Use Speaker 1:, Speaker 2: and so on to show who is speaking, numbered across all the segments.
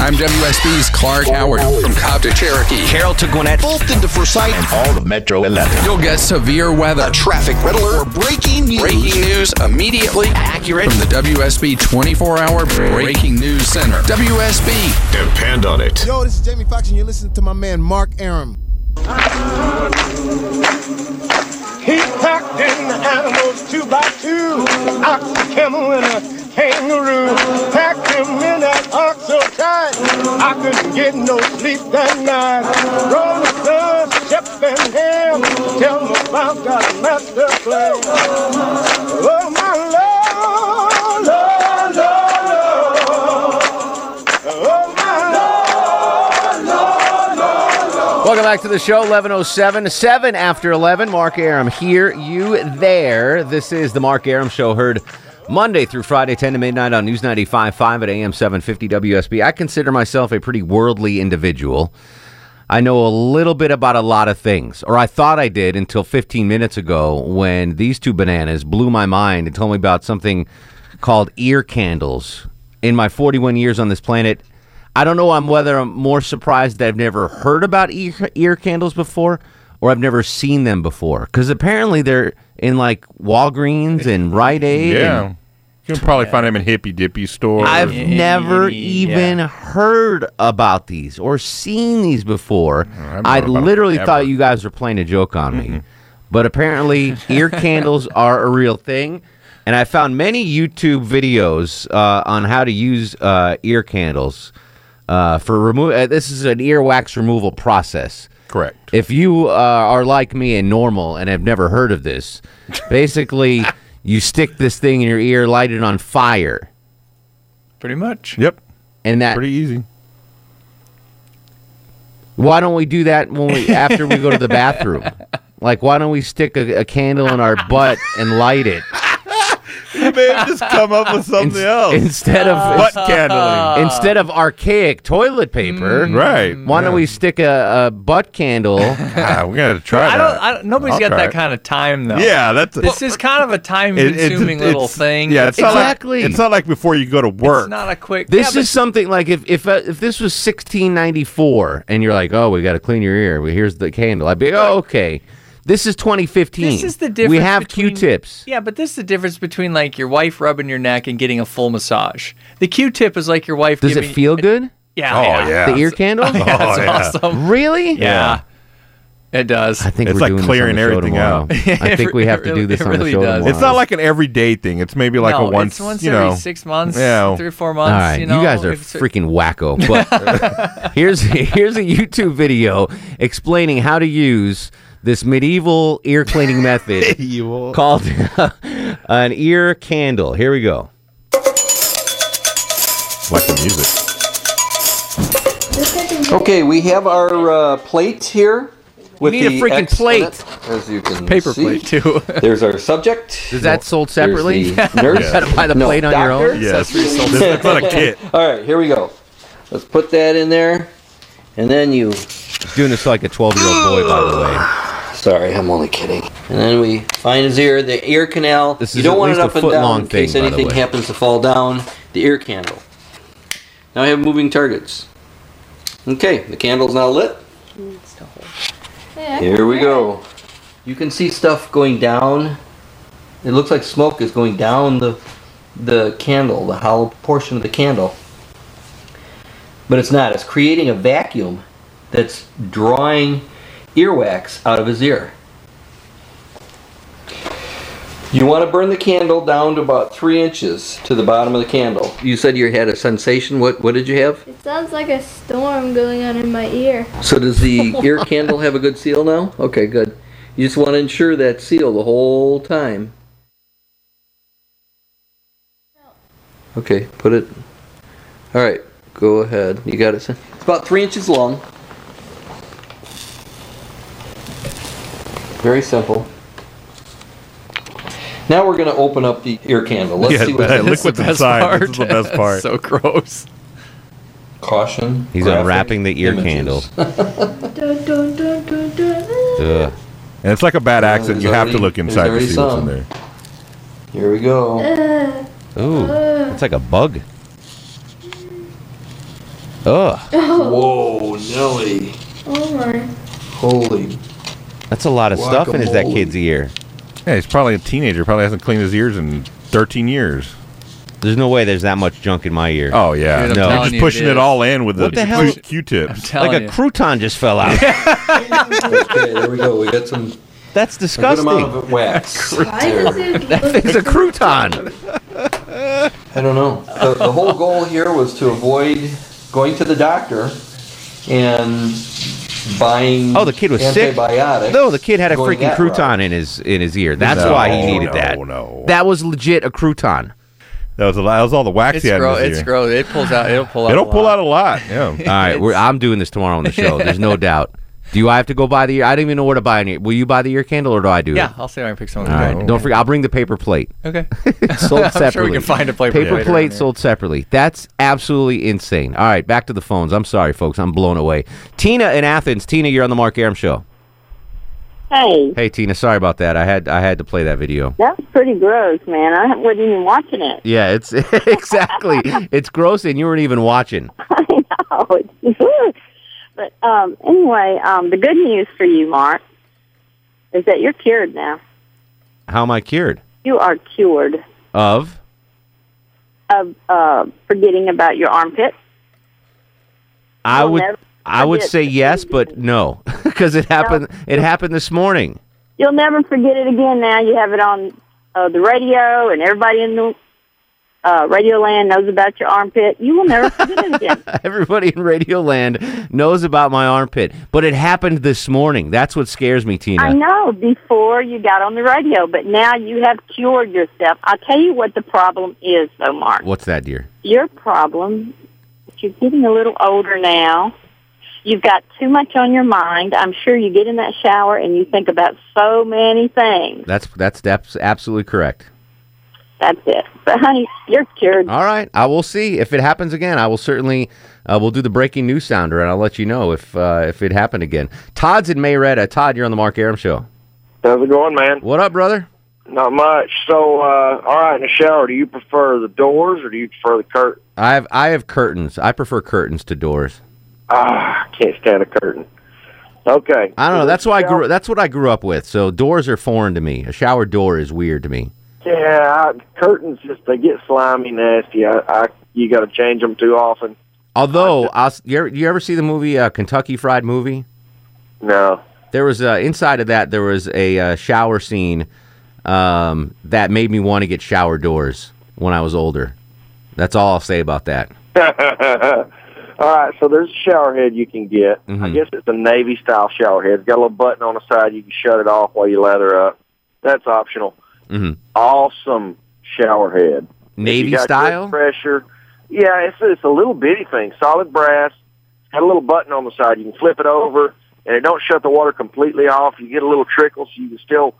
Speaker 1: I'm WSB's Clark Howard from Cobb to Cherokee.
Speaker 2: Carroll to Gwinnett, Fulton to Forsyth, and all the Metro 11.
Speaker 1: You'll get severe weather,
Speaker 2: A traffic red alert, or breaking news.
Speaker 1: breaking news immediately
Speaker 2: accurate.
Speaker 1: from the WSB 24-hour breaking news center. WSB.
Speaker 3: Depend on it.
Speaker 4: Yo, this is Jamie Foxx, and you're listening to my man Mark Arum.
Speaker 5: He packed in the animals two by two, ox, camel, and a kangaroo. Packed him in that ox so tight, I couldn't get no sleep that night. Rolling Stones, Shep and Ham, tell me about that master plan. Oh my Lord, Lord, Lord, Lord. Oh my
Speaker 6: Welcome back to the show, 1107, 7 after 11. Mark Arum here, you there. This is the Mark Arum Show, heard Monday through Friday, 10 to midnight on News 95.5 at AM 750 WSB. I consider myself a pretty worldly individual. I know a little bit about a lot of things, or I thought I did until 15 minutes ago when these two bananas blew my mind and told me about something called ear candles. In my 41 years on this planet, I don't know I'm whether I'm more surprised that I've never heard about ear, ear candles before or I've never seen them before. Because apparently they're in like Walgreens and Rite Aid.
Speaker 7: Yeah.
Speaker 6: and
Speaker 7: You can probably find them in hippy dippy stores.
Speaker 6: I've never
Speaker 8: yeah.
Speaker 6: even heard about these or seen these before.
Speaker 7: I've
Speaker 6: I
Speaker 7: known about
Speaker 6: literally thought you guys were playing a joke on me. But apparently, ear candles are a real thing. And I found many YouTube videos uh, on how to use uh, ear candles uh, for remove. Uh, this is an earwax removal process.
Speaker 7: Correct.
Speaker 6: If you uh, are like me and normal and have never heard of this, basically you stick this thing in your ear, light it on fire,
Speaker 8: Pretty much.
Speaker 7: Yep.
Speaker 6: and that.
Speaker 7: Pretty easy.
Speaker 6: Why don't we do that when we after we go to the bathroom? Like, why don't we stick a, a candle in our butt and light it
Speaker 7: You may have just come up with something else.
Speaker 6: instead of
Speaker 7: Butt candling.
Speaker 6: instead of archaic toilet paper?
Speaker 7: right.
Speaker 6: Why don't we stick a, a butt candle?
Speaker 7: Ah, we gotta try
Speaker 8: I
Speaker 7: that.
Speaker 8: don't. I don't nobody's
Speaker 7: I'll
Speaker 8: got
Speaker 7: try
Speaker 8: that
Speaker 7: it.
Speaker 8: kind of time though.
Speaker 7: Yeah, that's
Speaker 8: This is kind of a
Speaker 7: it- it's-
Speaker 8: time-consuming little
Speaker 7: it's-
Speaker 8: thing.
Speaker 7: Yeah, it's
Speaker 6: Exactly.
Speaker 7: not like it's not like before you go to work.
Speaker 8: It's not a quick.
Speaker 6: This
Speaker 8: yeah,
Speaker 6: is something like if if uh, if this was 1694 and you're like, oh, we got to clean your ear. Well, here's the candle. I'd be, oh, okay. This is 2015.
Speaker 8: This is the difference.
Speaker 6: We have
Speaker 8: between-
Speaker 6: Q-tips.
Speaker 8: Yeah, but this is the difference between like your wife rubbing your neck and getting a full massage. The Q-tip is like your wife.
Speaker 6: Does it feel good?
Speaker 8: Yeah.
Speaker 7: Oh,
Speaker 8: yeah.
Speaker 7: yeah.
Speaker 6: The ear candle?
Speaker 8: That's
Speaker 7: Oh, yeah.
Speaker 8: awesome.
Speaker 6: Really?
Speaker 8: Yeah. It does.
Speaker 6: I think
Speaker 7: It's
Speaker 6: we're
Speaker 7: like
Speaker 6: doing
Speaker 7: clearing
Speaker 6: this on the show
Speaker 7: everything out.
Speaker 6: I think we have to do this
Speaker 8: it
Speaker 6: on the
Speaker 8: really
Speaker 6: show
Speaker 8: does.
Speaker 6: tomorrow.
Speaker 7: It's not like an everyday thing. It's maybe like
Speaker 8: no,
Speaker 7: a once,
Speaker 8: it's once
Speaker 7: you
Speaker 8: every
Speaker 7: know.
Speaker 8: six months,
Speaker 7: Yeah.
Speaker 8: three or four months.
Speaker 6: All right,
Speaker 8: you, know,
Speaker 6: guys are freaking wacko. But here's here's a YouTube video explaining how to use this medieval ear cleaning method called an ear candle. Here we go.
Speaker 7: Like the music.
Speaker 9: Okay, we have our uh, plate here. With
Speaker 6: need a freaking
Speaker 9: X
Speaker 6: plate.
Speaker 9: it, as you can
Speaker 8: paper
Speaker 9: see.
Speaker 8: plate too.
Speaker 9: There's our subject.
Speaker 6: Is that sold separately?
Speaker 9: the nurse.
Speaker 6: You gotta buy the
Speaker 9: No,
Speaker 6: plate on your own.
Speaker 7: Yes. This looks like a kit.
Speaker 9: All right, here we go. Let's put that in there, and then you.
Speaker 6: Doing this like a 12 year old boy, by the way.
Speaker 9: Sorry, I'm only kidding. And then we find his ear, the ear canal.
Speaker 6: This
Speaker 9: you
Speaker 6: is
Speaker 9: don't
Speaker 6: at
Speaker 9: want
Speaker 6: least
Speaker 9: it up and down
Speaker 6: long
Speaker 9: in case
Speaker 6: thing,
Speaker 9: anything happens to fall down. The ear candle. Now I have moving targets. Okay, the candle's now lit. Yeah, Here we go. You can see stuff going down. It looks like smoke is going down the the candle, the hollow portion of the candle. But it's not. It's creating a vacuum that's drawing earwax out of his ear. You want to burn the candle down to about three inches to the bottom of the candle. You said you had a sensation. What what did you have?
Speaker 10: It sounds like a storm going on in my ear.
Speaker 9: So does the ear candle have a good seal now? Okay, good. You just want to ensure that seal the whole time. Okay, put it. All right, Go ahead. You got it. It's about three inches long. Very simple. Now we're going to open up the ear candle. Let's
Speaker 11: Yeah,
Speaker 9: see what
Speaker 11: that
Speaker 9: it is.
Speaker 11: liquid's inside. This is the best part.
Speaker 8: so gross.
Speaker 9: Caution.
Speaker 6: He's
Speaker 9: graphic
Speaker 6: unwrapping the ear
Speaker 9: images.
Speaker 6: candle.
Speaker 10: Dun, dun, dun, dun, dun.
Speaker 6: Ugh.
Speaker 11: And it's like a bad accident.
Speaker 9: there's
Speaker 11: You have to look inside to
Speaker 9: already
Speaker 11: see what's in there.
Speaker 9: Here we go.
Speaker 10: Uh,
Speaker 6: Ooh, it's like a bug. Ugh,
Speaker 9: Whoa, Nelly.
Speaker 10: oh my.
Speaker 9: Holy.
Speaker 6: That's a lot of stuff in his that kid's ear.
Speaker 11: Yeah, he's probably a teenager. Probably hasn't cleaned his ears in 13 years.
Speaker 6: There's no way there's that much junk in my ear.
Speaker 11: Oh yeah,
Speaker 8: Dude, I'm
Speaker 6: No.
Speaker 11: You're
Speaker 8: telling
Speaker 11: just
Speaker 8: you,
Speaker 11: pushing
Speaker 8: it
Speaker 11: it
Speaker 8: is.
Speaker 11: all in with
Speaker 6: What
Speaker 11: the,
Speaker 6: the hell?
Speaker 11: Q- Q-tips.
Speaker 8: Telling
Speaker 6: like a
Speaker 8: you.
Speaker 6: crouton just fell out.
Speaker 9: Okay, there we go. We got some
Speaker 6: That's
Speaker 9: a good amount
Speaker 6: disgusting.
Speaker 9: of wax.
Speaker 10: Why does it
Speaker 6: That
Speaker 10: look
Speaker 6: thing's a crouton.
Speaker 9: I don't know. The, the whole goal here was to avoid going to the doctor and buying
Speaker 6: Oh, the kid was sick.
Speaker 9: antibiotics.
Speaker 6: No, the kid had a freaking crouton
Speaker 9: route.
Speaker 6: in his in his ear. That's
Speaker 11: No,
Speaker 6: why he needed
Speaker 11: no,
Speaker 6: that.
Speaker 11: no.
Speaker 6: That was legit a crouton.
Speaker 11: That was a lot. That was all the wax
Speaker 8: It's
Speaker 11: he had in
Speaker 8: gross.
Speaker 11: his
Speaker 8: It's
Speaker 11: ear.
Speaker 8: gross. It pulls out. It'll pull out.
Speaker 11: It'll
Speaker 8: a
Speaker 11: pull
Speaker 8: lot.
Speaker 11: out a lot. Yeah.
Speaker 6: All right, we're, I'm doing this tomorrow on the show. There's no doubt. Do I have to go buy the ear? I don't even know where to buy an ear. Will you buy the ear candle or do I do it?
Speaker 8: Yeah,
Speaker 6: it?
Speaker 8: I'll see if I can pick some.
Speaker 6: All right. Don't forget. I'll bring the paper plate.
Speaker 8: Okay.
Speaker 6: sold
Speaker 8: I'm
Speaker 6: separately.
Speaker 8: sure we can find a paper
Speaker 6: paper
Speaker 8: plate
Speaker 6: plate
Speaker 8: around here.
Speaker 6: sold separately. That's absolutely insane. All right, back to the phones. I'm sorry, folks. I'm blown away. Tina in Athens. Tina, you're on the Mark Arum show.
Speaker 12: Hey,
Speaker 6: Hey, Tina. Sorry about that. I had I had to play that video.
Speaker 12: that was pretty gross, man. I wasn't even watching it.
Speaker 6: Yeah, it's exactly. it's gross, and you weren't even watching.
Speaker 12: I know. It's, but um, anyway, um, the good news for you, Mark, is that you're cured now.
Speaker 6: How am I cured
Speaker 12: You are cured
Speaker 6: of?
Speaker 12: of uh, forgetting about your armpit.
Speaker 6: I
Speaker 12: You'll
Speaker 6: would I would say yes, but no, because it happened. It happened this morning.
Speaker 12: You'll never forget it again. Now you have it on uh, the radio, and everybody in the uh, radio land knows about your armpit. You will never forget it again.
Speaker 6: Everybody in Radio Land knows about my armpit, but it happened this morning. That's what scares me, Tina.
Speaker 12: I know before you got on the radio, but now you have cured yourself. I'll tell you what the problem is, though, Mark.
Speaker 6: What's that, dear?
Speaker 12: Your problem is you're getting a little older now. You've got too much on your mind. I'm sure you get in that shower and you think about so many things.
Speaker 6: That's that's that's absolutely correct.
Speaker 12: That's it. But honey, you're cured.
Speaker 6: All right, I will see if it happens again. I will certainly. Uh, we'll do the breaking news sounder, and I'll let you know if uh, if it happened again. Todd's in Marietta. Todd, you're on the Mark Arum show.
Speaker 13: How's it going, man?
Speaker 6: What up, brother?
Speaker 13: Not much. So, uh, all right, in the shower, do you prefer the doors or do you prefer the curtain?
Speaker 6: I have I have curtains. I prefer curtains to doors.
Speaker 13: Ah, I can't stand a curtain. Okay.
Speaker 6: I don't know. That's why I grew. That's what I grew up with. So doors are foreign to me. A shower door is weird to me.
Speaker 13: Yeah, I, curtains just they get slimy, nasty. I, I you got to change them too often.
Speaker 6: Although, I'll, you, ever, you ever see the movie uh, Kentucky Fried Movie?
Speaker 13: No.
Speaker 6: There was uh, inside of that there was a uh, shower scene um, that made me want to get shower doors when I was older. That's all I'll say about that.
Speaker 13: all right, so there's a shower head you can get. I
Speaker 6: Mhm.
Speaker 13: guess it's a navy style shower head. It's got a little button on the side. You can shut it off while you lather up. That's optional.
Speaker 6: Hmm
Speaker 13: Awesome shower head.
Speaker 6: Navy style.
Speaker 13: pressure. Yeah, it's it's a little bitty thing, solid brass. It's got a little button on the side. You can flip it over, and it don't shut the water completely off. You get a little trickle, so you can still,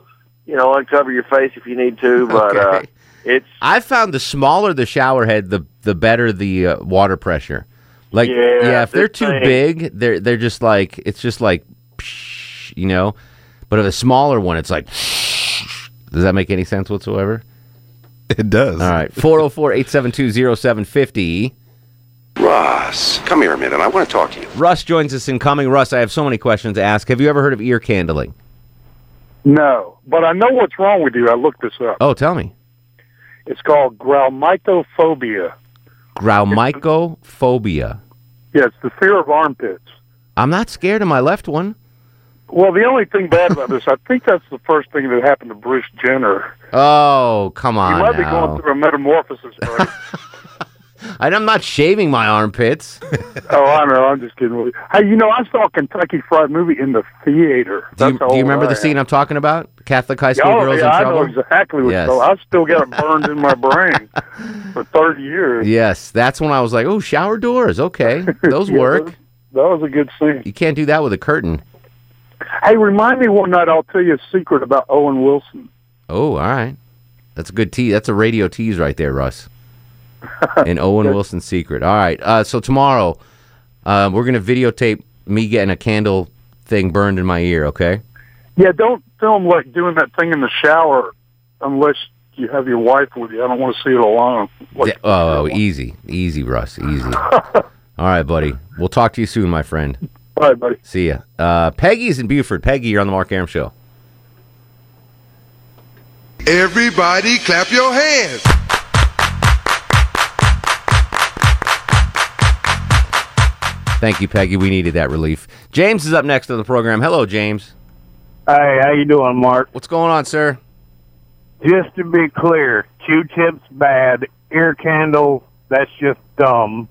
Speaker 13: you know, uncover your face if you need to. But uh, it's
Speaker 6: I found the smaller the shower head, the the better the uh, water pressure. Like
Speaker 13: Yeah,
Speaker 6: if they're too
Speaker 13: thing-
Speaker 6: big, they're they're just like it's just like, psh, you know. But if a smaller one, it's like. Does that make any sense whatsoever?
Speaker 11: It does.
Speaker 6: All right, 404-872-0750.
Speaker 2: Ross, come here a minute. I want to talk to you.
Speaker 6: Russ joins us in coming. Russ, I have so many questions to ask. Have you ever heard of ear candling?
Speaker 14: No, but I know what's wrong with you. I looked this up.
Speaker 6: Oh, tell me.
Speaker 14: It's called grauomycophobia.
Speaker 6: Graumycophobia.
Speaker 14: Yeah, it's the fear of armpits.
Speaker 6: I'm not scared of my left one.
Speaker 14: Well, the only thing bad about this, I think that's the first thing that happened to Bruce Jenner.
Speaker 6: Oh, come on!
Speaker 14: He might be going through a metamorphosis. Right?
Speaker 6: And I'm not shaving my armpits.
Speaker 14: Oh, I know. I'm just kidding. Hey, you know, I saw a Kentucky Fried Movie in the theater.
Speaker 6: Do you, do you remember
Speaker 14: I
Speaker 6: the scene I'm talking about? Catholic high school
Speaker 14: oh,
Speaker 6: girls
Speaker 14: yeah,
Speaker 6: in
Speaker 14: I
Speaker 6: trouble.
Speaker 14: know exactly what.
Speaker 6: Yes.
Speaker 14: I still got it burned in my brain for 30 years.
Speaker 6: Yes, that's when I was like, "Oh, shower doors. Okay, those
Speaker 14: Yeah,
Speaker 6: work."
Speaker 14: That was a good scene.
Speaker 6: You can't do that with a curtain.
Speaker 14: Hey, remind me one night. I'll tell you a secret about Owen Wilson.
Speaker 6: Oh, all right. That's a good tease. That's a radio tease right there, Russ. An Owen Wilson secret. All right. Uh, so tomorrow, uh, we're gonna videotape me getting a candle thing burned in my ear. Okay.
Speaker 14: Yeah, don't film like doing that thing in the shower unless you have your wife with you. I don't want to see it alone. Like,
Speaker 6: Yeah, oh, easy, easy, Russ, easy. all right, buddy. We'll talk to you soon, my friend.
Speaker 14: Bye, buddy.
Speaker 6: See ya. Uh, Peggy's in Buford. Peggy, you're on the Mark Arum Show.
Speaker 15: Everybody clap your hands.
Speaker 6: Thank you, Peggy. We needed that relief. James is up next on the program. Hello, James.
Speaker 13: Hey, how you doing, Mark?
Speaker 6: What's going on, sir?
Speaker 13: Just to be clear, Q-tips bad, ear candle that's just dumb.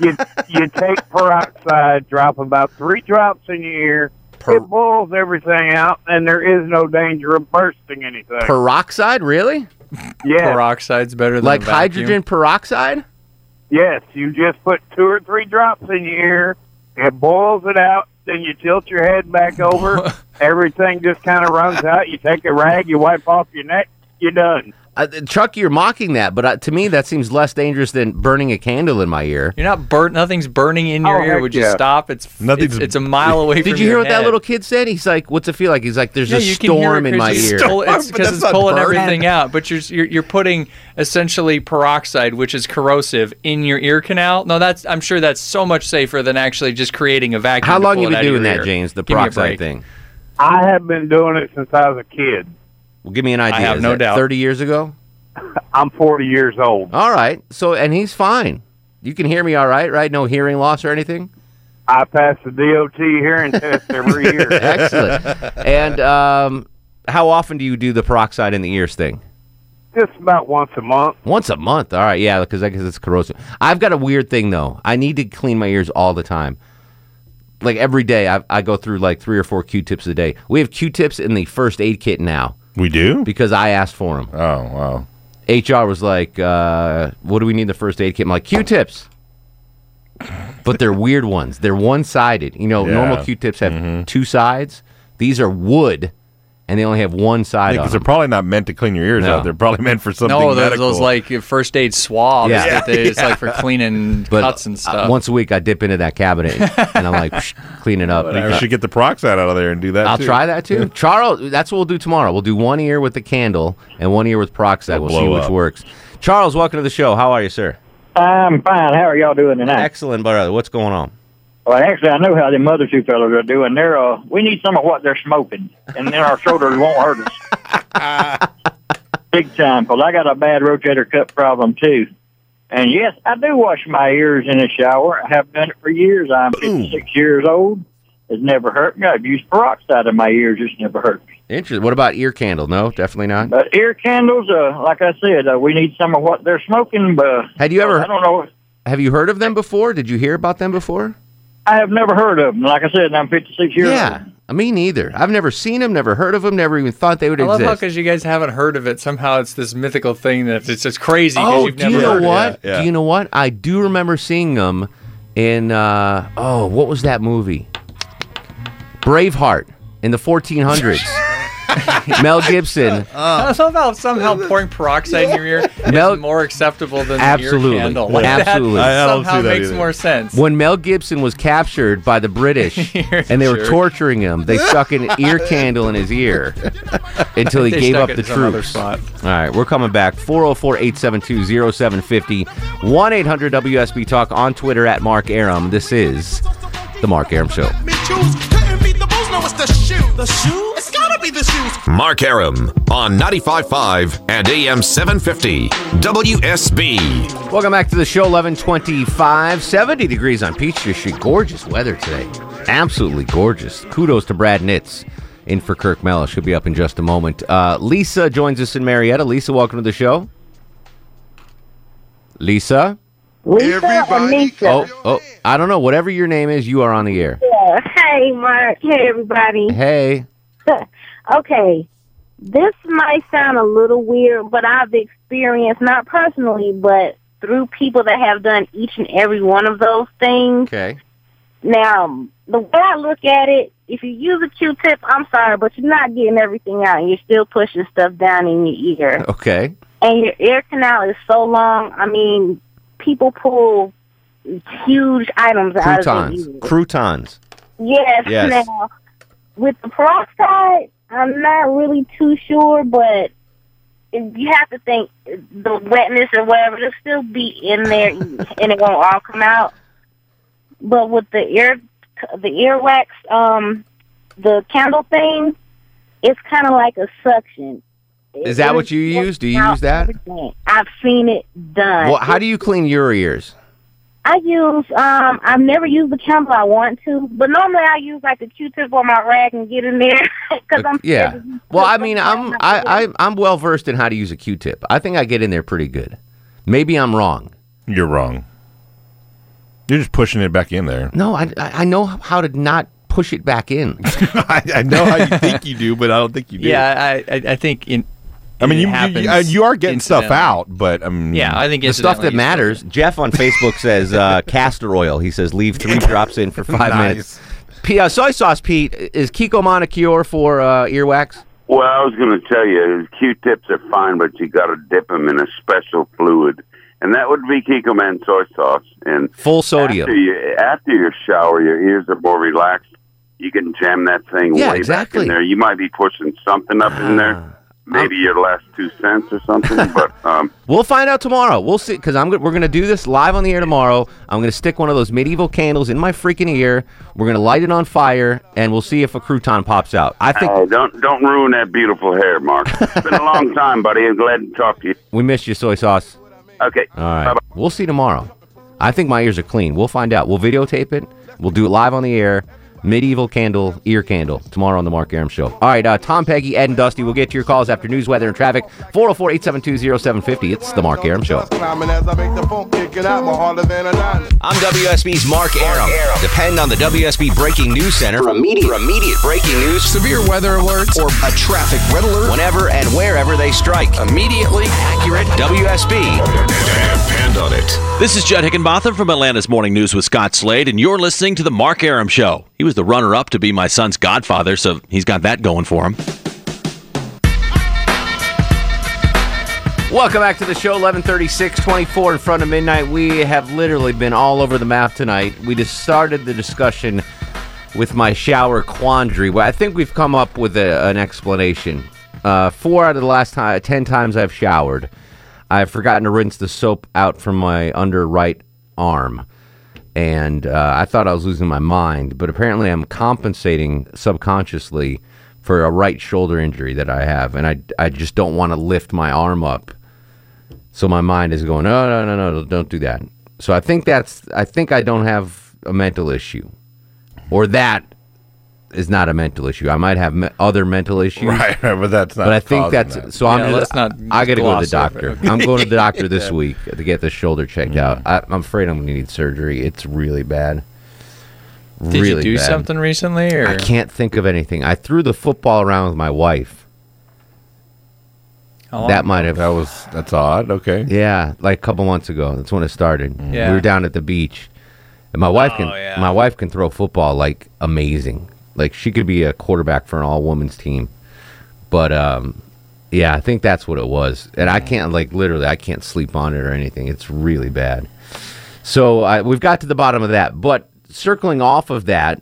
Speaker 13: You you take peroxide, drop about three drops in your ear. it boils everything out, and there is no danger of bursting anything.
Speaker 6: Peroxide, really?
Speaker 13: Yeah.
Speaker 8: Peroxide's better than
Speaker 6: Like
Speaker 8: a
Speaker 6: hydrogen peroxide?
Speaker 13: Yes, you just put two or three drops in your ear. It boils it out. Then you tilt your head back over. Everything just kind of runs out. You take a rag, you wipe off your neck. You're done.
Speaker 6: Uh, Chuck, you're mocking that, but uh, to me, that seems less dangerous than burning a candle in my ear.
Speaker 8: You're not burnt. Nothing's burning in your
Speaker 6: Oh,
Speaker 8: ear.
Speaker 6: heck
Speaker 8: Would you
Speaker 6: yeah.
Speaker 8: stop? It's it's, it's a mile away from
Speaker 6: Did you hear
Speaker 8: your
Speaker 6: what that little kid said? He's like, "What's it feel like?" He's like, "There's
Speaker 8: Yeah,
Speaker 6: a
Speaker 8: you can hear
Speaker 6: storm
Speaker 8: in
Speaker 6: in
Speaker 8: 'cause
Speaker 6: my
Speaker 8: it's
Speaker 6: ear."
Speaker 8: pull- it's
Speaker 7: But
Speaker 8: because it's pulling
Speaker 7: burning.
Speaker 8: everything out. But you're, you're you're putting essentially peroxide, which is corrosive, in your ear canal. No, that's I'm sure that's so much safer than actually just creating a vacuum.
Speaker 6: How long
Speaker 8: pull
Speaker 6: you been doing that,
Speaker 8: ear.
Speaker 6: James? The
Speaker 8: Give me a
Speaker 6: peroxide thing.
Speaker 13: I have been doing it since I was a kid.
Speaker 6: Well, give me an idea.
Speaker 8: I have
Speaker 6: Is
Speaker 8: no
Speaker 6: that
Speaker 8: doubt.
Speaker 6: Thirty years ago.
Speaker 13: I'm 40 years old.
Speaker 6: All right. So, and he's fine. You can hear me all right, right? No hearing loss or anything.
Speaker 13: I pass the DOT hearing test every year.
Speaker 6: Excellent. And um, how often do you do the peroxide in the ears thing?
Speaker 13: Just about once a month.
Speaker 6: Once a month. All right. Yeah, because I guess it's corrosive. I've got a weird thing though. I need to clean my ears all the time. Like every day, I, I go through like three or four Q-tips a day. We have Q-tips in the first aid kit now.
Speaker 7: We do
Speaker 6: because I asked for them.
Speaker 7: Oh wow.
Speaker 6: HR was like, uh, "What do we need the first aid kit?" I'm like, "Q-tips." But they're weird ones. They're one-sided. You know,
Speaker 7: Yeah.
Speaker 6: normal Q-tips have two sides. These are wood, and they only have one side on
Speaker 7: Because they're probably not meant to clean your ears
Speaker 6: No.
Speaker 7: out. They're probably meant for something
Speaker 8: No, those,
Speaker 7: medical.
Speaker 8: those like first aid swabs.
Speaker 6: Yeah.
Speaker 8: that they, It's
Speaker 7: Yeah.
Speaker 8: like for cleaning
Speaker 6: But
Speaker 8: cuts and
Speaker 6: uh,
Speaker 8: stuff.
Speaker 6: once a week, I dip into that cabinet and I'm like, clean it up.
Speaker 7: you should get the peroxide out of there and do that.
Speaker 6: I'll
Speaker 7: too.
Speaker 6: try that too. Charles, that's what we'll do tomorrow. We'll do one ear with the candle and one ear with peroxide.
Speaker 7: It'll
Speaker 6: we'll see which
Speaker 7: up.
Speaker 6: works. Charles, welcome to the show. How are you, sir?
Speaker 16: I'm fine. How are y'all doing tonight?
Speaker 6: Excellent, brother. What's going on?
Speaker 16: Well, actually, I know how the other two fellows are doing. They're uh, we need some of what they're smoking, and then our shoulders won't hurt us. Big time, because I got a bad rotator cuff problem too. And yes, I do wash my ears in the shower. I have done it for years. I'm 56 years old. It's never hurt me. I've used peroxide in my ears. It's never hurt me.
Speaker 6: Interesting. What about ear candle? No, definitely not.
Speaker 16: But ear candles, uh, like I said, uh, we need some of what they're smoking. But
Speaker 6: Had you ever?
Speaker 16: I don't know.
Speaker 6: Have you heard of them before? Did you hear about them before?
Speaker 16: I have never heard of them. Like I said, I'm 56 years
Speaker 6: yeah,
Speaker 16: old.
Speaker 6: me neither. I've never seen them, never heard of them, never even thought they would
Speaker 8: I love how
Speaker 6: exist.
Speaker 8: because you guys haven't heard of it. Somehow it's this mythical thing that it's just crazy. 'cause
Speaker 6: Oh,
Speaker 8: you've
Speaker 6: do
Speaker 8: never
Speaker 6: you know
Speaker 8: heard
Speaker 6: what?
Speaker 8: It.
Speaker 6: Do you know what? I do remember seeing them in uh oh, what was that movie? Braveheart in the 1400s. Mel Gibson. Uh, uh.
Speaker 8: I love how somehow pouring peroxide in your ear
Speaker 6: Mel-
Speaker 8: is more acceptable than
Speaker 6: Absolutely.
Speaker 8: the ear candle. Like
Speaker 6: Absolutely.
Speaker 8: That
Speaker 6: I
Speaker 7: don't
Speaker 8: somehow
Speaker 7: see that
Speaker 8: makes
Speaker 7: either.
Speaker 8: more sense.
Speaker 6: When Mel Gibson was captured by the British and they were
Speaker 8: Jerk.
Speaker 6: torturing him, they stuck an ear candle in his ear until he
Speaker 8: They
Speaker 6: gave up the
Speaker 8: in some other
Speaker 6: troops. All right, we're coming back. 404 872 0750 1 800 WSB Talk on Twitter at Mark Arum. This is The Mark Arum Show.
Speaker 15: Me choose. Couldn't be the booze, no, it's the shoe. The shoe? It's gotta be the shoes.
Speaker 2: Mark Arum on 95.5 and AM 750 WSB.
Speaker 6: Welcome back to the show, 1125. 70 degrees on Peachtree Street. Gorgeous weather today. Absolutely gorgeous. Kudos to Brad Nitz in for Kirk Mellish. She'll be up in just a moment. Uh, Lisa joins us in Marietta. Lisa, welcome to the show. Lisa?
Speaker 3: Lisa or Nisha?
Speaker 6: Oh, oh, I don't know. Whatever your name is, you are on the air.
Speaker 3: Yeah. Hey, Mark. Hey, everybody.
Speaker 6: Hey.
Speaker 3: okay. This might sound a little weird, but I've experienced, not personally, but through people that have done each and every one of those things.
Speaker 6: Okay.
Speaker 3: Now, the way I look at it, if you use a Q-tip, I'm sorry, but you're not getting everything out. And you're still pushing stuff down in your ear.
Speaker 6: Okay.
Speaker 3: And your ear canal is so long. I mean, people pull huge items out of their
Speaker 6: Croutons.
Speaker 3: ears.
Speaker 6: Croutons.
Speaker 3: Yes.
Speaker 6: Yes.
Speaker 3: Now, with the peroxide, I'm not really too sure, but you have to think the wetness or whatever, it'll still be in there and it won't all come out. But with the ear, the earwax, um, the candle thing, it's kind of like a suction.
Speaker 6: Is that what you use? Do you use that?
Speaker 3: I've seen it done.
Speaker 6: Well, how do you clean your ears?
Speaker 3: I use um I've never used the candle I want to, but normally I use like the Q-tip or my rag and get in there because I'm
Speaker 6: Yeah. Well, I mean, I'm I, I I'm well versed in how to use a Q-tip. I think I get in there pretty good. Maybe I'm wrong.
Speaker 11: You're wrong. You're just pushing it back in there.
Speaker 6: No, I I I know how to not push it back in.
Speaker 11: I, I know how you think you do, but I don't think you do.
Speaker 8: Yeah, I, I, I think in.
Speaker 11: I mean, you, you,
Speaker 8: happens
Speaker 11: you, uh, you are getting stuff out, but um,
Speaker 8: Yeah, I think
Speaker 6: the stuff that matters. Jeff on Facebook says uh, castor oil. He says leave three drops in for five
Speaker 11: Nice.
Speaker 6: minutes. P- uh, soy sauce, Pete. Is Kiko Monocure for uh, earwax?
Speaker 17: Well, I was going to tell you, Q-tips are fine, but you got to dip them in a special fluid, and that would be Kikkoman soy sauce. And
Speaker 6: Full sodium.
Speaker 17: After, you, after your shower, your ears are more relaxed. You can jam that thing
Speaker 6: Yeah,
Speaker 17: way
Speaker 6: exactly.
Speaker 17: back in there. You might be pushing something up in there, maybe your last two cents or something. but um,
Speaker 6: We'll find out tomorrow. We'll see because I'm we're gonna do this live on the air tomorrow. I'm gonna stick one of those medieval candles in my freaking ear. We're gonna light it on fire, and we'll see if a crouton pops out. I think
Speaker 17: oh, don't don't ruin that beautiful hair, Mark. It's been a long time, buddy. I'm glad to talk to you.
Speaker 6: we missed you, soy sauce.
Speaker 17: Okay.
Speaker 6: All right, we'll see tomorrow. I think my ears are clean. We'll find out. We'll videotape it. We'll do it live on the air. Medieval candle, ear candle, tomorrow on the Mark Arum Show. All right, uh, Tom, Peggy, Ed, and Dusty. We'll get to your calls after news, weather, and traffic. 404 872 0750. It's the Mark Arum Show.
Speaker 4: I make the phone kicking out more harder than a nine.
Speaker 18: I'm WSB's Mark Arum. Depend on the WSB Breaking News Center for immediate, for immediate breaking news,
Speaker 1: severe weather alerts,
Speaker 18: or a traffic red alert whenever and wherever they strike. Immediately accurate WSB.
Speaker 19: Depend on it. This is Judd Hickenbotham from Atlanta's Morning News with Scott Slade, and you're listening to The Mark Arum Show. He was the runner up to be my son's godfather, so he's got that going for him.
Speaker 6: Welcome back to the show, 1136, 24 in front of midnight. We have literally been all over the map tonight. We just started the discussion with my shower quandary. Well, I think we've come up with a, an explanation. Uh, four out of the last time, ten times I've showered, I've forgotten to rinse the soap out from my under right arm. And uh, I thought I was losing my mind, but apparently I'm compensating subconsciously for a right shoulder injury that I have. And I, I just don't want to lift my arm up. So my mind is going, no, no, no, no, don't do that. So I think that's, I think I don't have a mental issue, or that is not a mental issue. I might have me- other mental issues,
Speaker 11: Right, but that's not
Speaker 6: But I think that's
Speaker 11: that.
Speaker 6: so. I'm.
Speaker 11: Yeah,
Speaker 6: just-
Speaker 11: let's not
Speaker 6: I got to go to the doctor. I'm going to the doctor this
Speaker 11: Yeah.
Speaker 6: week to get the shoulder checked out. Mm. I, I'm afraid I'm going to need surgery. It's really bad.
Speaker 8: Did
Speaker 6: really
Speaker 8: you do
Speaker 6: bad.
Speaker 8: something recently, or
Speaker 6: I can't think of anything. I threw the football around with my wife. That might have.
Speaker 11: That was that's odd. Okay.
Speaker 6: Yeah, like a couple months ago. That's when it started.
Speaker 8: Yeah.
Speaker 6: We were down at the beach, and my wife oh, can
Speaker 8: Oh, yeah.
Speaker 6: my wife can throw football like amazing. Like she could be a quarterback for an all women's team. But um, yeah, I think that's what it was. And I can't like literally I can't sleep on it or anything. It's really bad. So I, we've got to the bottom of that. But circling off of that,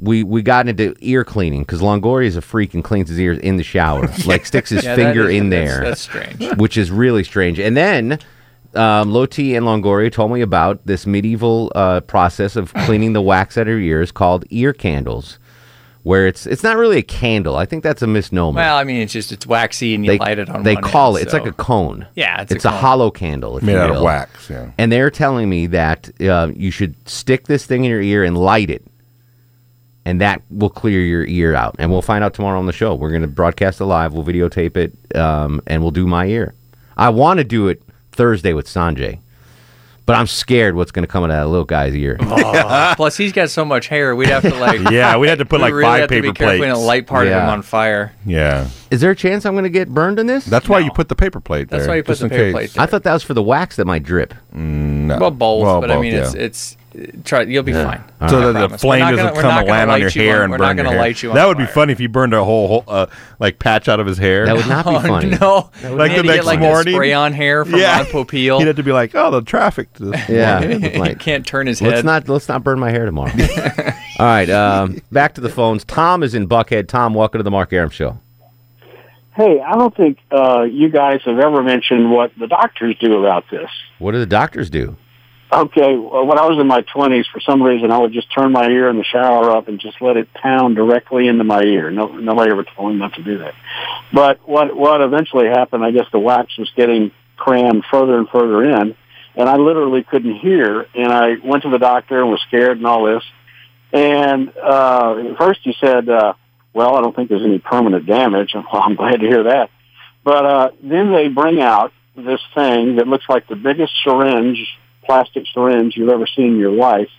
Speaker 6: we we got into ear cleaning because Longoria is a freak and cleans his ears in the shower, like sticks his
Speaker 8: Yeah,
Speaker 6: finger
Speaker 8: is-
Speaker 6: in
Speaker 8: that's-
Speaker 6: there.
Speaker 8: that's strange.
Speaker 6: which is really strange. And then um, Loti and Longoria told me about this medieval uh, process of cleaning the wax out of your ears called ear candles, where it's it's not really a candle. I think that's a misnomer.
Speaker 8: Well, I mean, it's just it's waxy and you
Speaker 6: they
Speaker 8: light it on.
Speaker 6: they
Speaker 8: one
Speaker 6: call
Speaker 8: end,
Speaker 6: it. It's like a cone.
Speaker 8: Yeah, it's,
Speaker 6: It's,
Speaker 8: a,
Speaker 6: a, hollow candle, if
Speaker 11: Made
Speaker 6: you
Speaker 11: out of wax, yeah.
Speaker 6: And they're telling me that uh, you should stick this thing in your ear and light it, and that will clear your ear out. And we'll find out tomorrow on the show. We're going to broadcast it live. We'll videotape it, um, and we'll do my ear. I want to do it Thursday with Sanjay, But I'm scared what's going to come out of that little guy's ear.
Speaker 8: Oh, plus, he's got so much hair. We'd have to like.
Speaker 11: Yeah, we'd have to put,
Speaker 8: we
Speaker 11: like,
Speaker 8: really
Speaker 11: five
Speaker 8: have to be
Speaker 11: paper
Speaker 8: careful we don't light part of
Speaker 6: Yeah.
Speaker 8: him on fire.
Speaker 11: Yeah.
Speaker 6: Is there a chance I'm going to get burned in this?
Speaker 11: That's why you put the paper plate there.
Speaker 8: That's why you put
Speaker 11: just
Speaker 8: the
Speaker 11: in
Speaker 8: paper
Speaker 11: case.
Speaker 8: plate
Speaker 6: I thought that was for the wax that might drip.
Speaker 11: Mm, no.
Speaker 8: Well, both,
Speaker 11: Well,
Speaker 8: but I
Speaker 11: both,
Speaker 8: mean, it's
Speaker 11: yeah.
Speaker 8: it's try. You'll be fine.
Speaker 11: So
Speaker 8: I
Speaker 11: that the flame doesn't
Speaker 8: gonna- we're
Speaker 11: come and land on your
Speaker 8: you
Speaker 11: hair
Speaker 8: on-
Speaker 11: and
Speaker 8: we're
Speaker 11: burn
Speaker 8: not gonna
Speaker 11: your hair.
Speaker 8: light you on
Speaker 11: that would be
Speaker 8: fire.
Speaker 11: funny if you burned a whole, whole uh, like patch out of his hair.
Speaker 6: That would not be
Speaker 8: Oh,
Speaker 6: funny.
Speaker 8: no.
Speaker 11: Like the next
Speaker 8: get, like, a
Speaker 11: morning,
Speaker 8: spray-on hair from
Speaker 11: yeah.
Speaker 8: Ron Popeil.
Speaker 11: He'd have to be like, "Oh, the traffic." This
Speaker 6: Yeah.
Speaker 11: morning."
Speaker 6: it's like-
Speaker 8: he can't turn his head.
Speaker 6: Let's not let's not burn my hair tomorrow. All right, um, back to the phones. Tom is in Buckhead. Tom, welcome to the Mark Arum Show.
Speaker 20: Hey, I don't think uh, you guys have ever mentioned what the doctors do about this.
Speaker 6: What do the doctors do?
Speaker 20: Okay, well, when I was in my 20s, for some reason, I would just turn my ear in the shower up and just let it pound directly into my ear. No, nobody ever told me not to do that. But what what eventually happened, I guess the wax was getting crammed further and further in, and I literally couldn't hear. And I went to the doctor and was scared and all this. And uh, first he said, uh, "Well, I don't think there's any permanent damage." Well, I'm glad to hear that. But uh, then they bring out this thing that looks like the biggest syringe, plastic syringe you've ever seen in your life,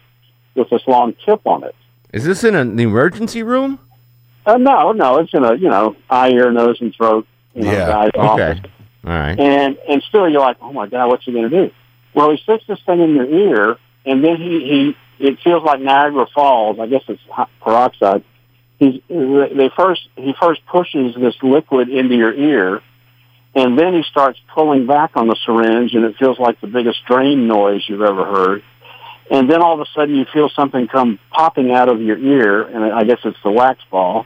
Speaker 20: with this long tip on it.
Speaker 6: Is this in an emergency room?
Speaker 20: Uh, no, no, it's in a you know eye, ear, nose, and throat. You know, guy's office.
Speaker 6: Okay. All right.
Speaker 20: And and still you're like, oh my god, what's he going to do? Well, he sticks this thing in your ear, and then he he it feels like Niagara Falls. I guess it's hot peroxide. He's they first he first pushes this liquid into your ear, and then he starts pulling back on the syringe, and it feels like the biggest drain noise you've ever heard. And then all of a sudden you feel something come popping out of your ear, and I guess it's the wax ball.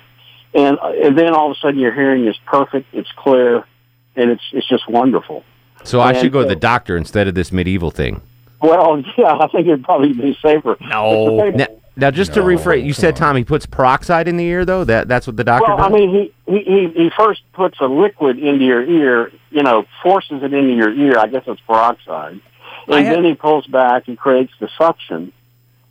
Speaker 20: And, and then all of a sudden your hearing is perfect, it's clear, and it's it's just wonderful.
Speaker 6: So I
Speaker 20: And,
Speaker 6: should go to the doctor instead of this medieval thing.
Speaker 20: Well, yeah, I think it'd probably be safer.
Speaker 8: No.
Speaker 6: Now, now just to rephrase, you said Tommy puts peroxide in the ear though. That that's what the doctor
Speaker 20: Well,
Speaker 6: does.
Speaker 20: I mean, he, he he he first puts a liquid into your ear, you know, forces it into your ear. I guess it's peroxide, and
Speaker 8: have-
Speaker 20: then he pulls back and creates the suction,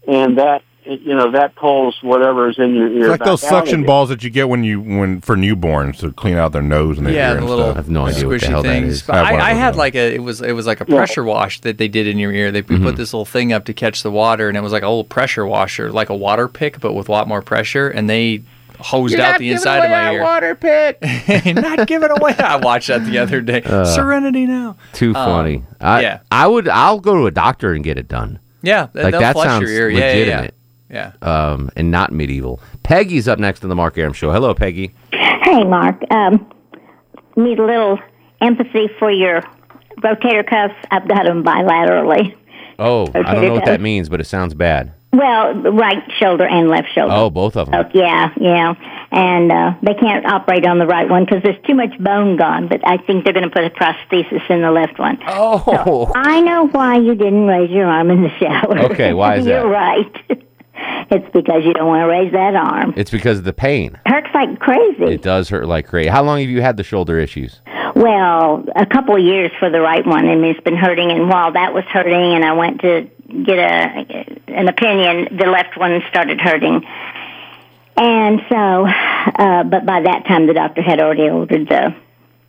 Speaker 20: and that you know that pulls whatever is in your ear.
Speaker 11: It's like those suction balls that you get when you when for newborns to clean out their nose and their
Speaker 8: yeah,
Speaker 11: ear
Speaker 8: the
Speaker 11: and
Speaker 8: little
Speaker 11: stuff.
Speaker 6: I have no idea what the hell that
Speaker 8: things.
Speaker 6: is.
Speaker 8: But
Speaker 11: I
Speaker 8: I, I had
Speaker 11: those.
Speaker 8: like a it was it was like a
Speaker 20: Yeah.
Speaker 8: pressure wash that they did in your ear. They we
Speaker 6: Mm-hmm.
Speaker 8: put this little thing up to catch the water, and it was like a little pressure washer, like a water pick, but with a lot more pressure, and they hosed out the inside of my ear.
Speaker 6: water pick.
Speaker 8: not giving away. I watched that the other day.
Speaker 6: Uh,
Speaker 8: Serenity now.
Speaker 6: Too
Speaker 8: Um,
Speaker 6: funny. I,
Speaker 8: yeah.
Speaker 6: I would. I'll go to a doctor and get it done.
Speaker 8: Yeah,
Speaker 6: like that sounds
Speaker 8: your ear. Yeah, yeah, yeah.
Speaker 6: Legitimate.
Speaker 8: Yeah.
Speaker 6: Um, and not medieval. Peggy's up next on the Mark Arum Show. Hello, Peggy.
Speaker 21: Hey, Mark. Um, need a little empathy for your rotator cuffs. I've got them bilaterally.
Speaker 6: Oh, I don't
Speaker 21: Okay,
Speaker 6: know what that means, but it sounds bad.
Speaker 21: Well, right shoulder and left shoulder.
Speaker 6: Oh, both of them.
Speaker 21: Oh, yeah, yeah. And uh, they can't operate on the right one because there's too much bone gone, but I think they're going to put a prosthesis in the left one.
Speaker 6: Oh.
Speaker 21: I know why you didn't raise your arm in the shower.
Speaker 6: Okay, why is that?
Speaker 21: You're right. it's because you don't want to raise that arm.
Speaker 6: It's because of the pain.
Speaker 21: Hurts like crazy.
Speaker 6: It does hurt like crazy. How long have you had the shoulder issues?
Speaker 21: Well, a couple of years for the right one, and it's been hurting. And while that was hurting, and I went to get a an opinion, the left one started hurting. And so, uh, but by that time, the doctor had already ordered the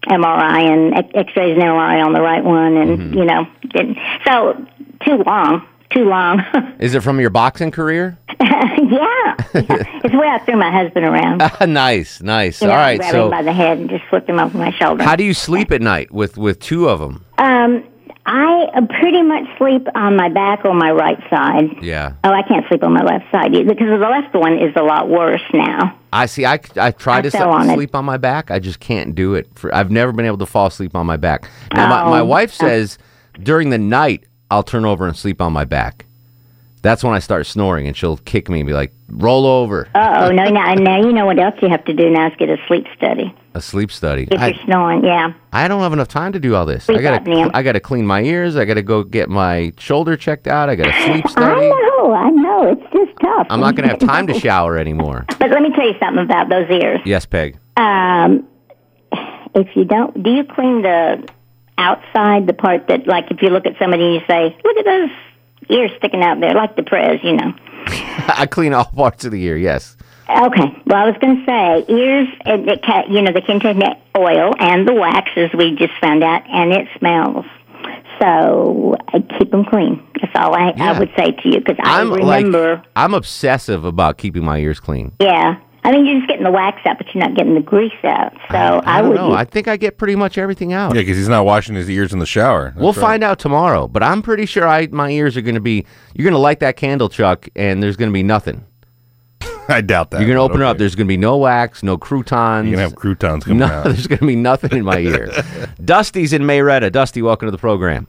Speaker 21: MRI and X-rays and MRI on the right one, and you know, didn't. So too long, too long.
Speaker 6: Is it from your boxing career?
Speaker 21: yeah, it's the way I threw my husband around.
Speaker 6: nice, nice.
Speaker 21: You know,
Speaker 6: All right,
Speaker 21: grabbed
Speaker 6: so
Speaker 21: him by the head and just flipped him over my shoulder.
Speaker 6: how do you sleep at night with with two of them?
Speaker 21: Um, I uh, pretty much sleep on my back or my right side.
Speaker 6: Yeah.
Speaker 21: Oh, I can't sleep on my left side either because the left one is a lot worse now.
Speaker 6: I see. I, I try
Speaker 21: I
Speaker 6: to
Speaker 21: fell on it.
Speaker 6: sleep on my back. I just can't do it. For I've never been able to fall asleep on my back. Now, my,
Speaker 21: Oh.
Speaker 6: my wife says during the night I'll turn over and sleep on my back. That's when I start snoring, and she'll kick me and be like, "Roll over."
Speaker 21: Oh no! Now, now you know what else you have to do now is get a sleep study
Speaker 6: A sleep study.
Speaker 21: if
Speaker 6: I,
Speaker 21: you're snoring. Yeah.
Speaker 6: I don't have enough time to do all this.
Speaker 21: Sleep
Speaker 6: I gotta
Speaker 21: apnea.
Speaker 6: I gotta clean my ears. I gotta go get my shoulder checked out. I gotta sleep study.
Speaker 21: I know, I know. It's just tough.
Speaker 6: I'm not gonna have time to shower anymore.
Speaker 21: But let me tell you something about those ears.
Speaker 6: Yes, Peg.
Speaker 21: Um, if you don't, do you clean the outside, the part that, like, if you look at somebody and you say, "Look at those ears sticking out there," like the prez, you know.
Speaker 6: I clean all parts of the ear. Yes.
Speaker 21: Okay. Well, I was going to say ears. It, it you know, they contain the oil and the wax, as we just found out, and it smells. So I keep them clean. That's all I,
Speaker 6: Yeah.
Speaker 21: I would say to you because I
Speaker 6: I'm
Speaker 21: remember.
Speaker 6: like I'm obsessive about keeping my ears clean.
Speaker 21: yeah, I mean you're just getting the wax out, but you're not getting the grease out. So I,
Speaker 6: I don't
Speaker 21: would.
Speaker 6: know. I think I get pretty much everything out.
Speaker 11: Yeah, because he's not washing his ears in the shower. That's
Speaker 6: we'll
Speaker 11: right.
Speaker 6: find out tomorrow, but I'm pretty sure I my ears are going to be. You're going to light that candle, Chuck, and there's going to be nothing.
Speaker 11: I doubt that.
Speaker 6: You're going to
Speaker 11: but
Speaker 6: open it up. There's going to be no wax, no croutons.
Speaker 11: You're gonna have croutons coming
Speaker 6: no,
Speaker 11: out.
Speaker 6: There's going to be nothing in my ear. Dusty's in Marietta. Dusty, welcome to the program.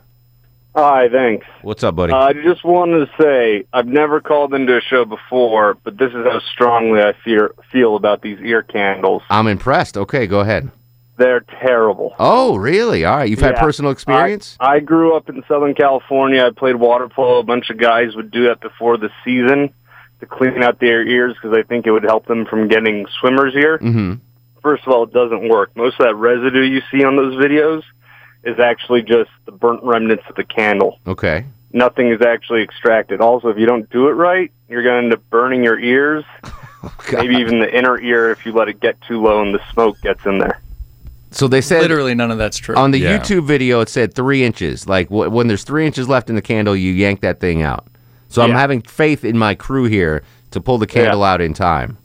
Speaker 22: Hi, thanks.
Speaker 6: What's up, buddy?
Speaker 22: Uh, I just wanted to say I've never called into a show before, but this is how strongly I fear, feel about these ear candles.
Speaker 6: I'm impressed. Okay, go ahead.
Speaker 22: They're terrible.
Speaker 6: Oh, really? All right. You've had
Speaker 22: Yeah.
Speaker 6: personal experience?
Speaker 22: I, I grew up in Southern California. I played water polo. A bunch of guys would do that before the season to clean out their ears because I think it would help them from getting swimmer's ear.
Speaker 6: mm-hmm.
Speaker 22: First of all, it doesn't work. Most of that residue you see on those videos is actually just the burnt remnants of the candle.
Speaker 6: Okay.
Speaker 22: Nothing is actually extracted. Also, if you don't do it right, you're going to end up burning your ears, oh, maybe even the inner ear if you let it get too low and the smoke gets in there.
Speaker 6: So they said
Speaker 8: Literally none of that's true.
Speaker 6: on the YouTube video it said three inches. Like wh- when there's three inches left in the candle, you yank that thing out. So I'm having faith in my crew here to pull the candle out in time.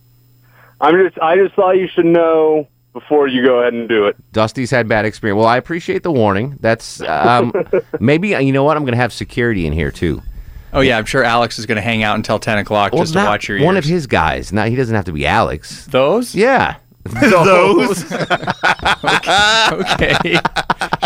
Speaker 22: I'm just, I just thought you should know before you go ahead and do it.
Speaker 6: Dusty's had bad experience. Well, I appreciate the warning. That's um, maybe you know what I'm going to have security in here too.
Speaker 8: Oh yeah, I'm sure Alex is going to hang out until 10 o'clock
Speaker 6: Well,
Speaker 8: just to watch your ears.
Speaker 6: one of his guys. Now he doesn't have to be Alex.
Speaker 8: Those?
Speaker 6: Yeah.
Speaker 11: Those?
Speaker 8: okay.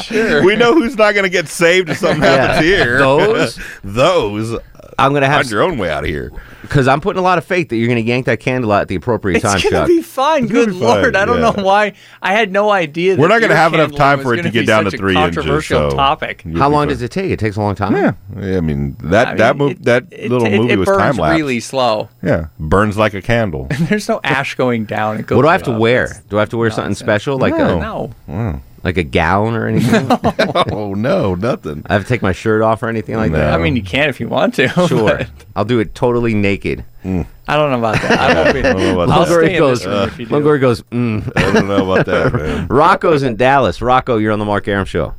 Speaker 8: Sure.
Speaker 11: We know who's not going to get saved if something
Speaker 6: Yeah.
Speaker 11: happens here.
Speaker 6: Those?
Speaker 11: Those.
Speaker 6: I'm going to have
Speaker 11: Find your own way out of here.
Speaker 6: because I'm putting a lot of faith that you're going to yank that candle out at the appropriate time,
Speaker 8: It's gonna
Speaker 6: Chuck.
Speaker 8: be fine. Good
Speaker 11: be
Speaker 8: lord, I don't
Speaker 11: yeah.
Speaker 8: know why. I had no idea.
Speaker 11: We're not gonna
Speaker 8: ear
Speaker 11: have enough
Speaker 8: candling
Speaker 11: time
Speaker 8: was
Speaker 11: for it to
Speaker 8: gonna
Speaker 11: get
Speaker 8: be
Speaker 11: down to
Speaker 8: such a
Speaker 11: three inches,
Speaker 8: Controversial
Speaker 11: so-
Speaker 8: topic.
Speaker 11: You'll
Speaker 6: How long
Speaker 11: fine.
Speaker 6: does it take? It takes a long time.
Speaker 11: Yeah, Yeah, I mean that
Speaker 8: I
Speaker 11: that
Speaker 8: mean,
Speaker 11: move that
Speaker 8: it-
Speaker 11: little
Speaker 8: it,
Speaker 11: movie
Speaker 8: it
Speaker 11: was
Speaker 8: burns
Speaker 11: time lapse.
Speaker 8: really slow.
Speaker 11: Yeah, burns like a candle.
Speaker 8: There's no ash going down. It goes
Speaker 6: What do I have to
Speaker 8: up.
Speaker 6: wear? Do I have to wear something special, like
Speaker 11: No.
Speaker 6: a
Speaker 8: No.
Speaker 11: Wow.
Speaker 6: Like a gown or anything?
Speaker 11: oh no, nothing.
Speaker 6: I have to take my shirt off or anything like
Speaker 11: No.
Speaker 6: that.
Speaker 8: I mean, you can if you want to.
Speaker 6: Sure,
Speaker 8: but
Speaker 6: I'll do it totally naked.
Speaker 8: I don't know about that. I won't be.
Speaker 11: I don't know about
Speaker 8: I'll
Speaker 11: that.
Speaker 6: Longoria
Speaker 8: stay in
Speaker 6: goes.
Speaker 8: this room if you do.
Speaker 6: Longoria goes. Mm.
Speaker 11: I don't know about that, man.
Speaker 6: Rocco's in Dallas. Rocco, you're on the Mark Arum show.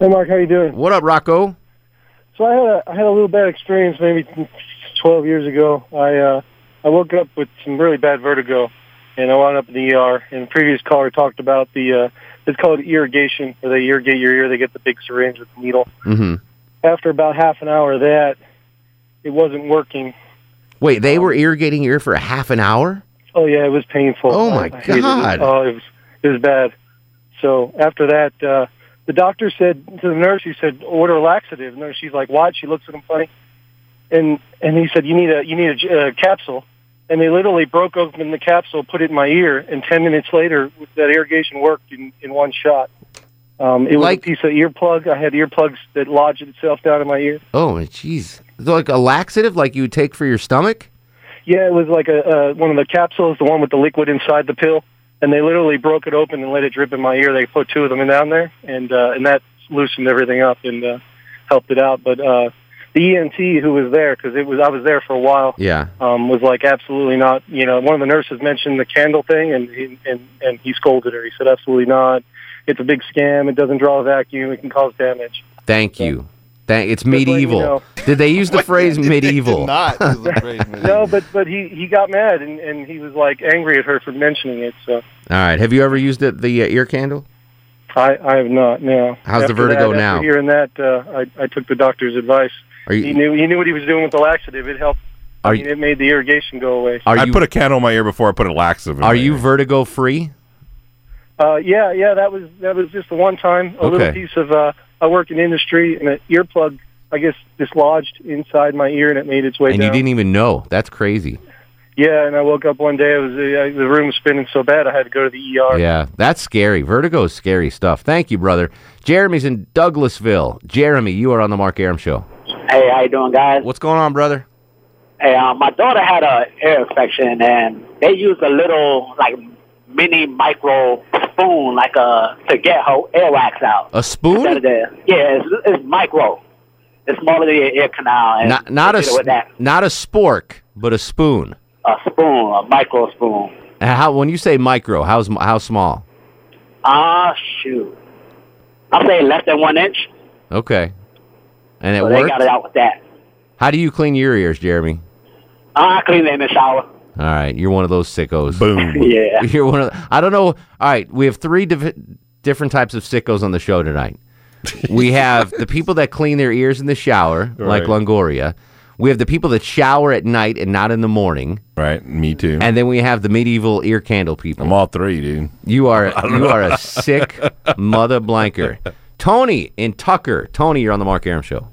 Speaker 23: Hey, Mark, how you doing?
Speaker 6: What up, Rocco?
Speaker 23: So I had a I had a little bad experience maybe 12 years ago. I uh, I woke up with some really bad vertigo, and I wound up in the ER. And the previous caller talked about the uh, it's called irrigation, where they irrigate your ear. They get the big syringe with the needle.
Speaker 6: Mm-hmm.
Speaker 23: After about half an hour of that, it wasn't working.
Speaker 6: Wait, they were irrigating your ear for a half an hour?
Speaker 23: Oh yeah, it was painful.
Speaker 6: Oh, my
Speaker 23: I hated it.
Speaker 6: God.
Speaker 23: Oh, it was it was bad. So after that, uh, the doctor said to the nurse, he said, "Order a laxative." And she's like, "What?" She looks at him funny, and and he said, "You need a you need a, uh, capsule." And they literally broke open the capsule, put it in my ear, and ten minutes later, that irrigation worked in in one shot. Um, it was
Speaker 6: Like-
Speaker 23: a piece of earplug. I had earplugs that lodged itself down in my ear.
Speaker 6: Oh, jeez. Like a laxative, like you would take for your stomach?
Speaker 23: Yeah, it was like a uh, one of the capsules, the one with the liquid inside the pill, and they literally broke it open and let it drip in my ear. They put two of them in down there, and uh, and that loosened everything up and uh, helped it out. But uh, the ENT who was there, because it was I was there for a while,
Speaker 6: Yeah.
Speaker 23: um, was like absolutely not. You know, one of the nurses mentioned the candle thing, and he, and and he scolded her. He said absolutely not. It's a big scam. It doesn't draw a vacuum. It can cause damage.
Speaker 6: Thank you. Thank. It's
Speaker 23: letting you
Speaker 6: medieval.
Speaker 23: know.
Speaker 6: Did they use the phrase medieval? Not.
Speaker 23: no, but but he he got mad and and he was like angry at her for mentioning it. So.
Speaker 6: All right. Have you ever used the, the uh, ear candle?
Speaker 23: I, I have not. No.
Speaker 6: How's the vertigo
Speaker 23: that,
Speaker 6: now?
Speaker 23: After hearing that, uh, I, I took the doctor's advice.
Speaker 6: Are you-
Speaker 23: he knew he knew what he was doing with the laxative. It helped.
Speaker 6: Are
Speaker 23: I mean, it made the irrigation go away.
Speaker 6: Are
Speaker 11: I
Speaker 6: you
Speaker 11: put a candle in my ear before I put a laxative in
Speaker 6: are you
Speaker 11: ear.
Speaker 6: vertigo free?
Speaker 23: Uh, yeah, yeah. That was that was just the one time. A little piece of. Uh, I work in industry, and an earplug, I guess, dislodged inside my ear, and it made its way
Speaker 6: And
Speaker 23: down.
Speaker 6: you didn't even know. That's crazy.
Speaker 23: Yeah, and I woke up one day. It was uh, the room was spinning so bad I had to go to the ER.
Speaker 6: Yeah, that's scary. Vertigo is scary stuff. Thank you, brother. Jeremy's in Douglasville. Jeremy, you are on the Mark Arum show.
Speaker 24: Hey, how you doing, guys?
Speaker 6: What's going on, brother?
Speaker 24: Hey, um, my daughter had a ear infection, and they used a little like mini micro spoon, like a to get her earwax out.
Speaker 6: A spoon?
Speaker 24: The, yeah, it's, it's micro. It's smaller than your ear canal. And
Speaker 6: Not not a not a spork, but a spoon.
Speaker 24: a spoon, a micro spoon.
Speaker 6: And how when you say micro, how's how small?
Speaker 24: Ah, shoot. I'll say less than one inch.
Speaker 6: Okay. And it
Speaker 24: so they
Speaker 6: worked?
Speaker 24: got it out with that.
Speaker 6: How do you clean your ears, Jeremy?
Speaker 24: I clean them in the shower.
Speaker 6: All right, you're one of those sickos.
Speaker 24: Boom. Yeah.
Speaker 6: You're one of. I don't know. All right, we have three div- different types of sickos on the show tonight. We have the people that clean their ears in the shower, like Longoria. We have the people that shower at night and not in the morning.
Speaker 11: Right, me too.
Speaker 6: And then we have the medieval ear candle people.
Speaker 11: I'm all three, dude.
Speaker 6: You are you
Speaker 11: know.
Speaker 6: are a sick mother blanker. Tony in Tucker. Tony, you're on the Mark Arum show.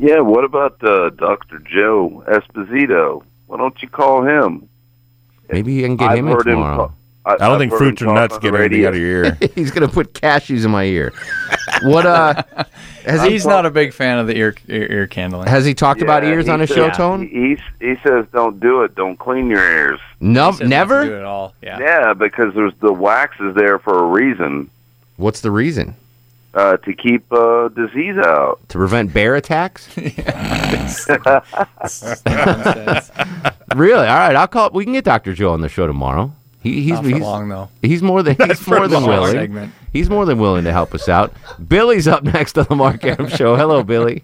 Speaker 17: Yeah, what about uh, Dr. Joe Esposito? Why don't you call him?
Speaker 6: Maybe you can get
Speaker 17: I've
Speaker 6: him in
Speaker 17: heard him
Speaker 6: tomorrow.
Speaker 17: I-
Speaker 11: I don't
Speaker 17: I've
Speaker 11: think fruits or nuts
Speaker 17: on
Speaker 11: get
Speaker 17: the
Speaker 11: anything out of your ear.
Speaker 6: He's gonna put cashews in my ear. What uh has he
Speaker 8: He's not a big fan of the ear ear, ear candling.
Speaker 6: has he talked about ears on his
Speaker 17: says-
Speaker 6: show, Tone?
Speaker 17: He, he says, "Don't do it. Don't clean your ears."
Speaker 6: No,
Speaker 8: Do
Speaker 6: never.
Speaker 8: it all. Yeah.
Speaker 17: Yeah, because there's the wax is there for a reason
Speaker 6: What's the reason?
Speaker 17: Uh, to keep uh, disease out.
Speaker 6: To prevent bear attacks? really? All right, I'll call. We can get Doctor Joe on the show tomorrow. He, he's
Speaker 8: Not for
Speaker 6: he's,
Speaker 8: long, though.
Speaker 6: He's more than he's more than willing.
Speaker 8: segment.
Speaker 6: He's more than willing to help us out. Billy's up next on the Mark Arum show. Hello, Billy.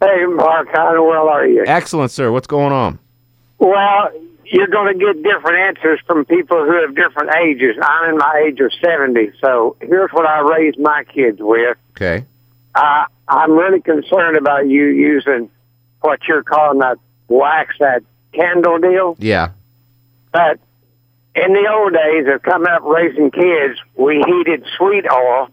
Speaker 25: Hey, Mark, how in the world are you?
Speaker 6: Excellent, sir. What's going on?
Speaker 25: Well, you're going to get different answers from people who have different ages. I'm in my age of 70, so here's what I raised my kids with.
Speaker 6: Okay.
Speaker 25: Uh, I'm really concerned about you using what you're calling that wax, that candle deal.
Speaker 6: Yeah.
Speaker 25: But in the old days of coming up raising kids, we heated sweet oil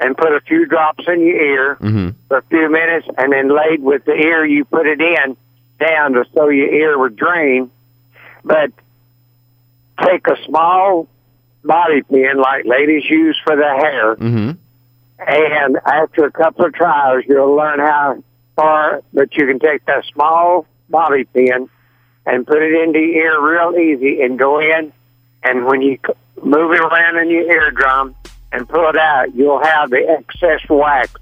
Speaker 25: and put a few drops in your ear
Speaker 6: Mm-hmm.
Speaker 25: for a few minutes and then laid with the ear you put it in down to so your ear would drain. But take a small bobby pin like ladies use for their hair
Speaker 6: Mm-hmm.
Speaker 25: and after a couple of trials you'll learn how far But you can take that small bobby pin and put it into your ear real easy and go in and when you move it around in your eardrum and pull it out you'll have the excess wax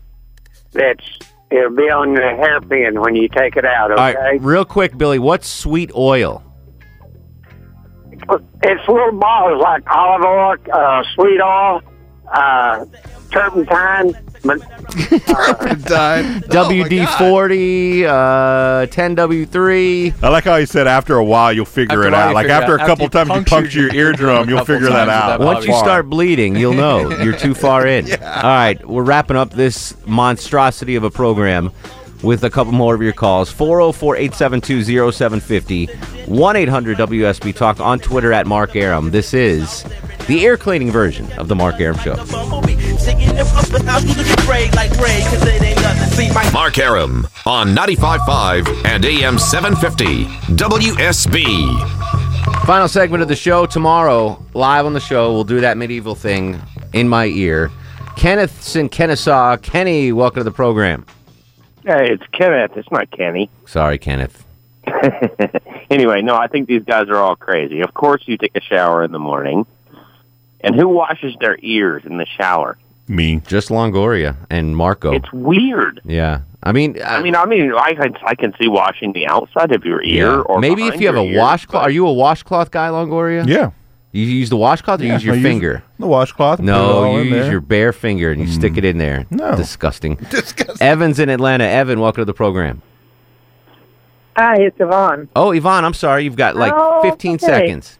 Speaker 25: that's it'll be on the hairpin when you take it out okay
Speaker 6: right, real quick, Billy. What's sweet oil?
Speaker 25: It's little bottles like olive oil uh, sweet oil uh, turpentine but,
Speaker 6: WD forty, uh, ten W three.
Speaker 11: I like how you said after a while you'll figure
Speaker 6: After
Speaker 11: it out.
Speaker 6: you
Speaker 11: Like after
Speaker 6: it
Speaker 11: a couple
Speaker 6: After
Speaker 11: times you puncture your eardrum, you'll figure that out.
Speaker 6: Once you start bleeding, you'll know you're too far in. All right, we're wrapping up this monstrosity of a program with a couple more of your calls. 404 872 0750 1 800 WSB Talk on Twitter at Mark Arum. This is the air cleaning version of the Mark Arum Show.
Speaker 18: Mark Arum on 95.5 and AM 750 WSB.
Speaker 6: Final segment of the show tomorrow, live on the show. We'll do that medieval thing in my ear. Kenneth's in Kennesaw. Kenny, welcome to the program.
Speaker 26: Hey, it's Kenneth. It's not Kenny.
Speaker 6: Sorry, Kenneth.
Speaker 26: anyway, no, I think these guys are all crazy. Of course, you take a shower in the morning. And who washes their ears in the shower?
Speaker 11: Me.
Speaker 6: Just Longoria and Marco.
Speaker 26: It's weird.
Speaker 6: yeah. I mean,
Speaker 26: I mean, I mean, I can, I can see washing the outside of your ear,
Speaker 6: yeah.
Speaker 26: or
Speaker 6: maybe if you have a
Speaker 26: ear,
Speaker 6: washcloth. Are you a washcloth guy, Longoria?
Speaker 11: Yeah.
Speaker 6: You use the washcloth or
Speaker 11: Yeah,
Speaker 6: use your
Speaker 11: I use
Speaker 6: finger?
Speaker 11: The washcloth.
Speaker 6: No, you use
Speaker 11: there. Mm.
Speaker 6: your bare finger and you stick it in there.
Speaker 11: No.
Speaker 6: Disgusting. Disgusting. Evan's in Atlanta. Evan, welcome to the program.
Speaker 27: Hi, it's Yvonne.
Speaker 6: Oh, Yvonne, I'm sorry. You've got like
Speaker 27: Oh,
Speaker 6: 15
Speaker 27: okay.
Speaker 6: seconds.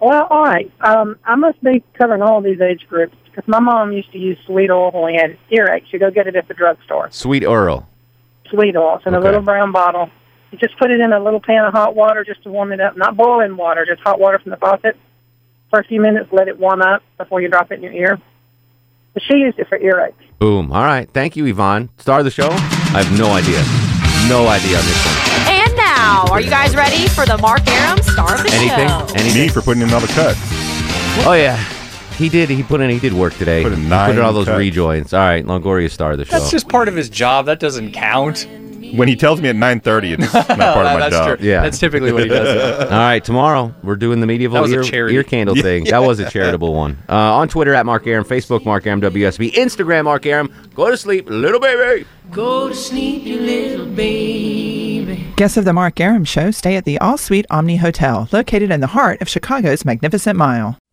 Speaker 27: Well, all right. Um, I must be covering all these age groups because my mom used to use sweet oil when we had earaches. You go get it at the drugstore.
Speaker 6: Sweet oil.
Speaker 27: Sweet oil. It's in a little brown bottle. You just put it in a little pan of hot water just to warm it up. Not boiling water, just hot water from the faucet. For a few minutes, let it warm up before you drop it in your ear. But she used it for earaches.
Speaker 6: Boom. All right. Thank you, Yvonne. Star of the show? I have no idea. No idea on this one.
Speaker 28: And now, are you guys ready for the Mark Arum star of the
Speaker 6: Anything?
Speaker 28: show?
Speaker 6: Anything?
Speaker 11: Me for putting in all the cuts.
Speaker 6: Oh yeah, he did. He put in. He did work today. Put in he put in all those
Speaker 11: cuts.
Speaker 6: rejoins. All right, Longoria star of the show.
Speaker 8: That's just part of his job. That doesn't count.
Speaker 11: When he tells me at 9:30, it's not part of my
Speaker 8: That's
Speaker 11: job.
Speaker 8: true. Yeah. That's typically what he does.
Speaker 6: All right, tomorrow we're doing the medieval
Speaker 8: That
Speaker 6: ear, ear candle
Speaker 8: Yeah.
Speaker 6: thing. That was a charitable one. Uh, on Twitter at Mark Arum, Facebook Mark Arum WSB, Instagram Mark Arum. Go to sleep, little baby.
Speaker 15: Go to sleep, you little baby.
Speaker 29: Guests of the Mark Arum Show stay at the All Suite Omni Hotel, located in the heart of Chicago's Magnificent Mile.